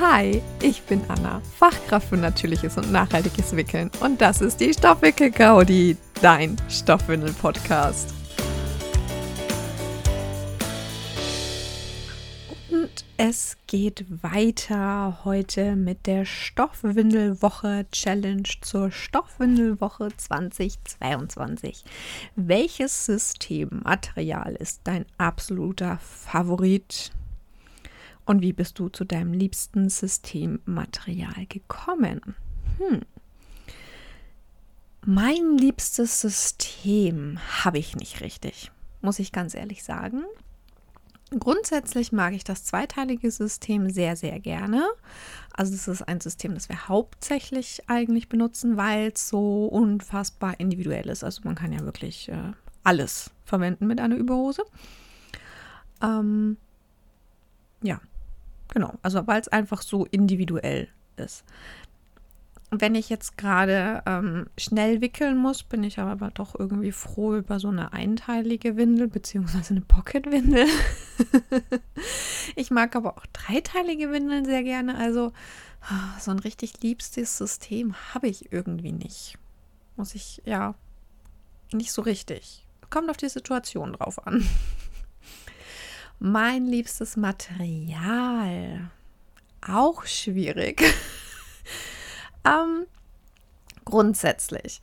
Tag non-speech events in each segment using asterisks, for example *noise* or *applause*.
Hi, ich bin Anna, Fachkraft für natürliches und nachhaltiges Wickeln und das ist die Stoffwickel-Gaudi, dein Stoffwindel-Podcast. Und es geht weiter heute mit der Stoffwindelwoche Challenge zur Stoffwindelwoche 2022. Welches Systemmaterial ist dein absoluter Favorit? Und wie bist du zu deinem liebsten Systemmaterial gekommen? Hm. Mein liebstes System habe ich nicht richtig, muss ich ganz ehrlich sagen. Grundsätzlich mag ich das zweiteilige System sehr, sehr gerne. Also das ist ein System, das wir hauptsächlich eigentlich benutzen, weil es so unfassbar individuell ist. Also man kann ja wirklich äh, alles verwenden mit einer Überhose. Ähm, ja, Genau, also weil es einfach so individuell ist. Wenn ich jetzt gerade ähm, schnell wickeln muss, bin ich aber doch irgendwie froh über so eine einteilige Windel beziehungsweise eine Pocket-Windel. *laughs* ich mag aber auch dreiteilige Windeln sehr gerne. Also ah, so ein richtig liebstes System habe ich irgendwie nicht. Muss ich, ja, nicht so richtig. Kommt auf die Situation drauf an. Mein liebstes Material. Auch schwierig. *laughs* ähm, grundsätzlich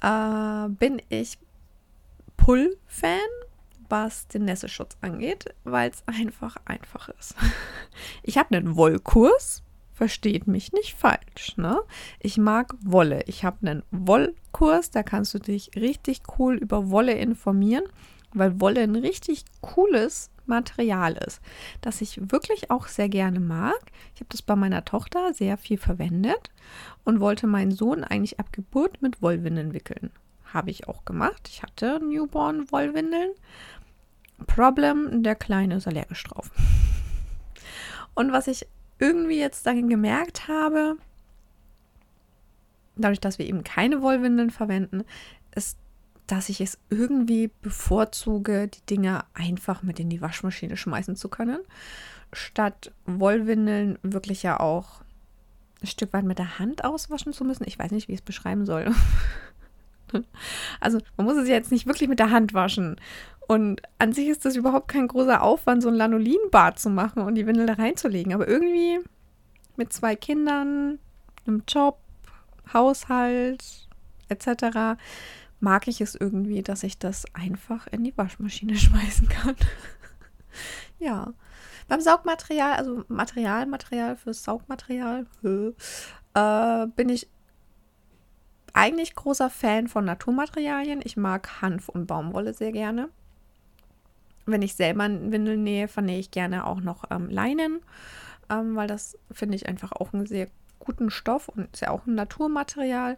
äh, bin ich Pull-Fan, was den Nässeschutz angeht, weil es einfach einfach ist. *laughs* Ich habe einen Wollkurs, versteht mich nicht falsch. Ne? Ich mag Wolle. Ich habe einen Wollkurs, da kannst du dich richtig cool über Wolle informieren, weil Wolle ein richtig cooles Material ist, das ich wirklich auch sehr gerne mag. Ich habe das bei meiner Tochter sehr viel verwendet und wollte meinen Sohn eigentlich ab Geburt mit Wollwindeln wickeln. Habe ich auch gemacht. Ich hatte Newborn-Wollwindeln. Problem, der Kleine ist allergisch drauf. Und was ich irgendwie jetzt dann gemerkt habe, dadurch, dass wir eben keine Wollwindeln verwenden, ist dass ich es irgendwie bevorzuge, die Dinge einfach mit in die Waschmaschine schmeißen zu können, statt Wollwindeln wirklich ja auch ein Stück weit mit der Hand auswaschen zu müssen. Ich weiß nicht, wie ich es beschreiben soll. *laughs* also man muss es jetzt nicht wirklich mit der Hand waschen. Und an sich ist das überhaupt kein großer Aufwand, so ein Lanolinbad zu machen und die Windel da reinzulegen. Aber irgendwie mit zwei Kindern, einem Job, Haushalt etc mag ich es irgendwie, dass ich das einfach in die Waschmaschine *laughs* schmeißen kann. *laughs* ja. Beim Saugmaterial, also Material, Material fürs Saugmaterial, äh, bin ich eigentlich großer Fan von Naturmaterialien. Ich mag Hanf und Baumwolle sehr gerne. Wenn ich selber Windeln nähe, vernähe ich gerne auch noch ähm, Leinen, ähm, weil das finde ich einfach auch einen sehr guten Stoff und ist ja auch ein Naturmaterial.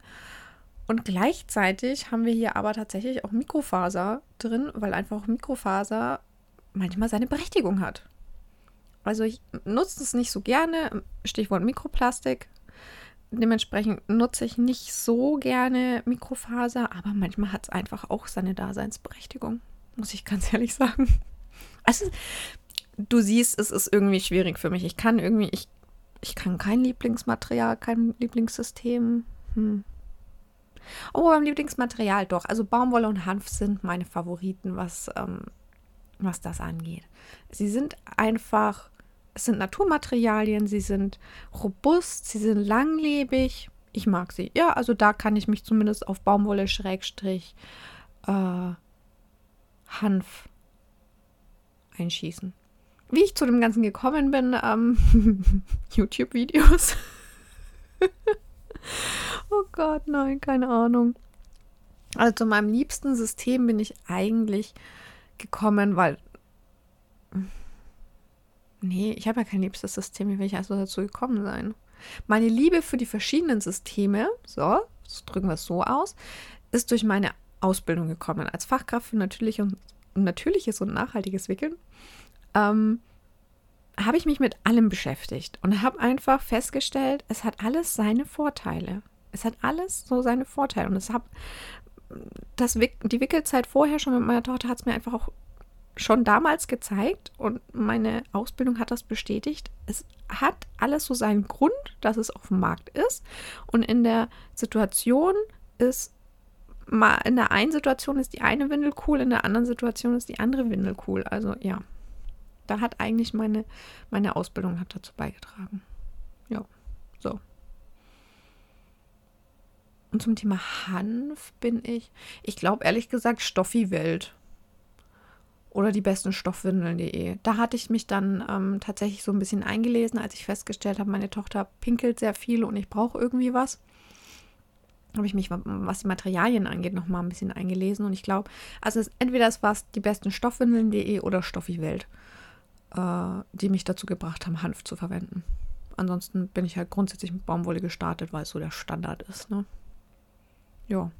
Und gleichzeitig haben wir hier aber tatsächlich auch Mikrofaser drin, weil einfach Mikrofaser manchmal seine Berechtigung hat. Also ich nutze es nicht so gerne, Stichwort Mikroplastik. Dementsprechend nutze ich nicht so gerne Mikrofaser, aber manchmal hat es einfach auch seine Daseinsberechtigung, muss ich ganz *laughs* ehrlich sagen. Also, du siehst, es ist irgendwie schwierig für mich. Ich kann irgendwie, ich, ich kann kein Lieblingsmaterial, kein Lieblingssystem. Hm. Oh, beim Lieblingsmaterial doch. Also Baumwolle und Hanf sind meine Favoriten, was, ähm, was das angeht. Sie sind einfach, es sind Naturmaterialien, sie sind robust, sie sind langlebig. Ich mag sie. Ja, also da kann ich mich zumindest auf Baumwolle Schrägstrich äh, Hanf einschießen. Wie ich zu dem Ganzen gekommen bin, ähm, *laughs* YouTube-Videos. *laughs* Oh Gott, nein, keine Ahnung. Also zu meinem liebsten System bin ich eigentlich gekommen, weil. Nee, ich habe ja kein liebstes System. Wie will ich also dazu gekommen sein? Meine Liebe für die verschiedenen Systeme, so, drücken wir es so aus, ist durch meine Ausbildung gekommen. Als Fachkraft für natürlich und, natürliches und nachhaltiges Wickeln ähm, habe ich mich mit allem beschäftigt und habe einfach festgestellt, es hat alles seine Vorteile. Es hat alles so seine Vorteile. Und es hat das, die Wickelzeit vorher schon mit meiner Tochter hat es mir einfach auch schon damals gezeigt und meine Ausbildung hat das bestätigt. Es hat alles so seinen Grund, dass es auf dem Markt ist. Und in der Situation ist mal in der einen Situation ist die eine Windel cool, in der anderen Situation ist die andere Windel cool. Also ja, da hat eigentlich meine, meine Ausbildung hat dazu beigetragen. Ja, so. Und zum Thema Hanf bin ich, ich glaube ehrlich gesagt, Stoffi-Welt oder die besten Stoffwindeln.de. Da hatte ich mich dann ähm, tatsächlich so ein bisschen eingelesen, als ich festgestellt habe, meine Tochter pinkelt sehr viel und ich brauche irgendwie was. Habe ich mich, was die Materialien angeht, noch mal ein bisschen eingelesen und ich glaube, also es, entweder es war die besten Stoffwindeln.de oder Stoffi-Welt, äh, die mich dazu gebracht haben, Hanf zu verwenden. Ansonsten bin ich halt grundsätzlich mit Baumwolle gestartet, weil es so der Standard ist. Ne? Ja.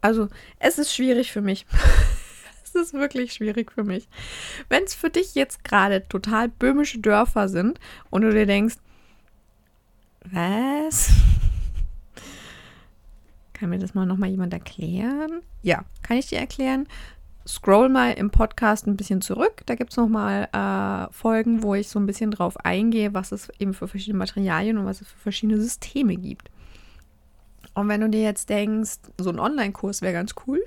Also, es ist schwierig für mich. *laughs* es ist wirklich schwierig für mich. Wenn es für dich jetzt gerade total böhmische Dörfer sind und du dir denkst, was? *laughs* Kann mir das mal nochmal jemand erklären? Ja, kann ich dir erklären. Scroll mal im Podcast ein bisschen zurück. Da gibt es nochmal äh, Folgen, wo ich so ein bisschen drauf eingehe, was es eben für verschiedene Materialien und was es für verschiedene Systeme gibt. Und wenn du dir jetzt denkst, so ein Online-Kurs wäre ganz cool,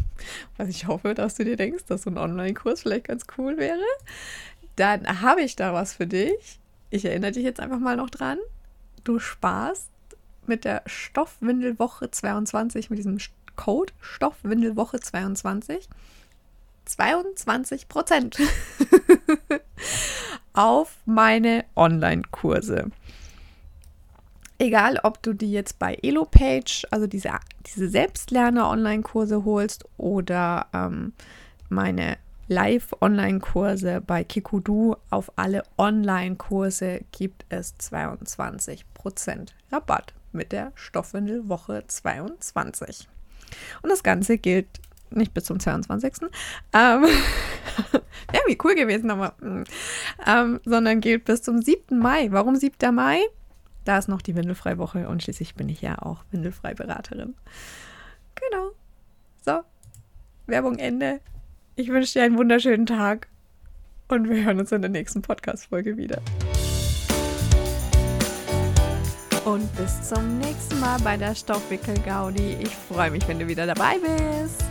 *laughs* was ich hoffe, dass du dir denkst, dass so ein Online-Kurs vielleicht ganz cool wäre, dann habe ich da was für dich. Ich erinnere dich jetzt einfach mal noch dran. Du sparst mit der Stoffwindelwoche 22, mit diesem Code Stoffwindelwoche 22, 22 Prozent *laughs* auf meine Online-Kurse. Egal, ob du die jetzt bei EloPage, also diese, diese Selbstlerner-Online-Kurse holst oder ähm, meine Live-Online-Kurse bei Kikudu. Auf alle Online-Kurse gibt es 22% Rabatt mit der Stoffwindelwoche 22. Und das Ganze gilt nicht bis zum 22. Ähm, *laughs* Wäre wie cool gewesen nochmal. Ähm, sondern gilt bis zum 7. Mai. Warum 7. Mai? Da ist noch die Windelfrei-Woche und schließlich bin ich ja auch Windelfrei-Beraterin. Genau. So, Werbung Ende. Ich wünsche dir einen wunderschönen Tag und wir hören uns in der nächsten Podcast-Folge wieder. Und bis zum nächsten Mal bei der Stoffwickel-Gaudi. Ich freue mich, wenn du wieder dabei bist.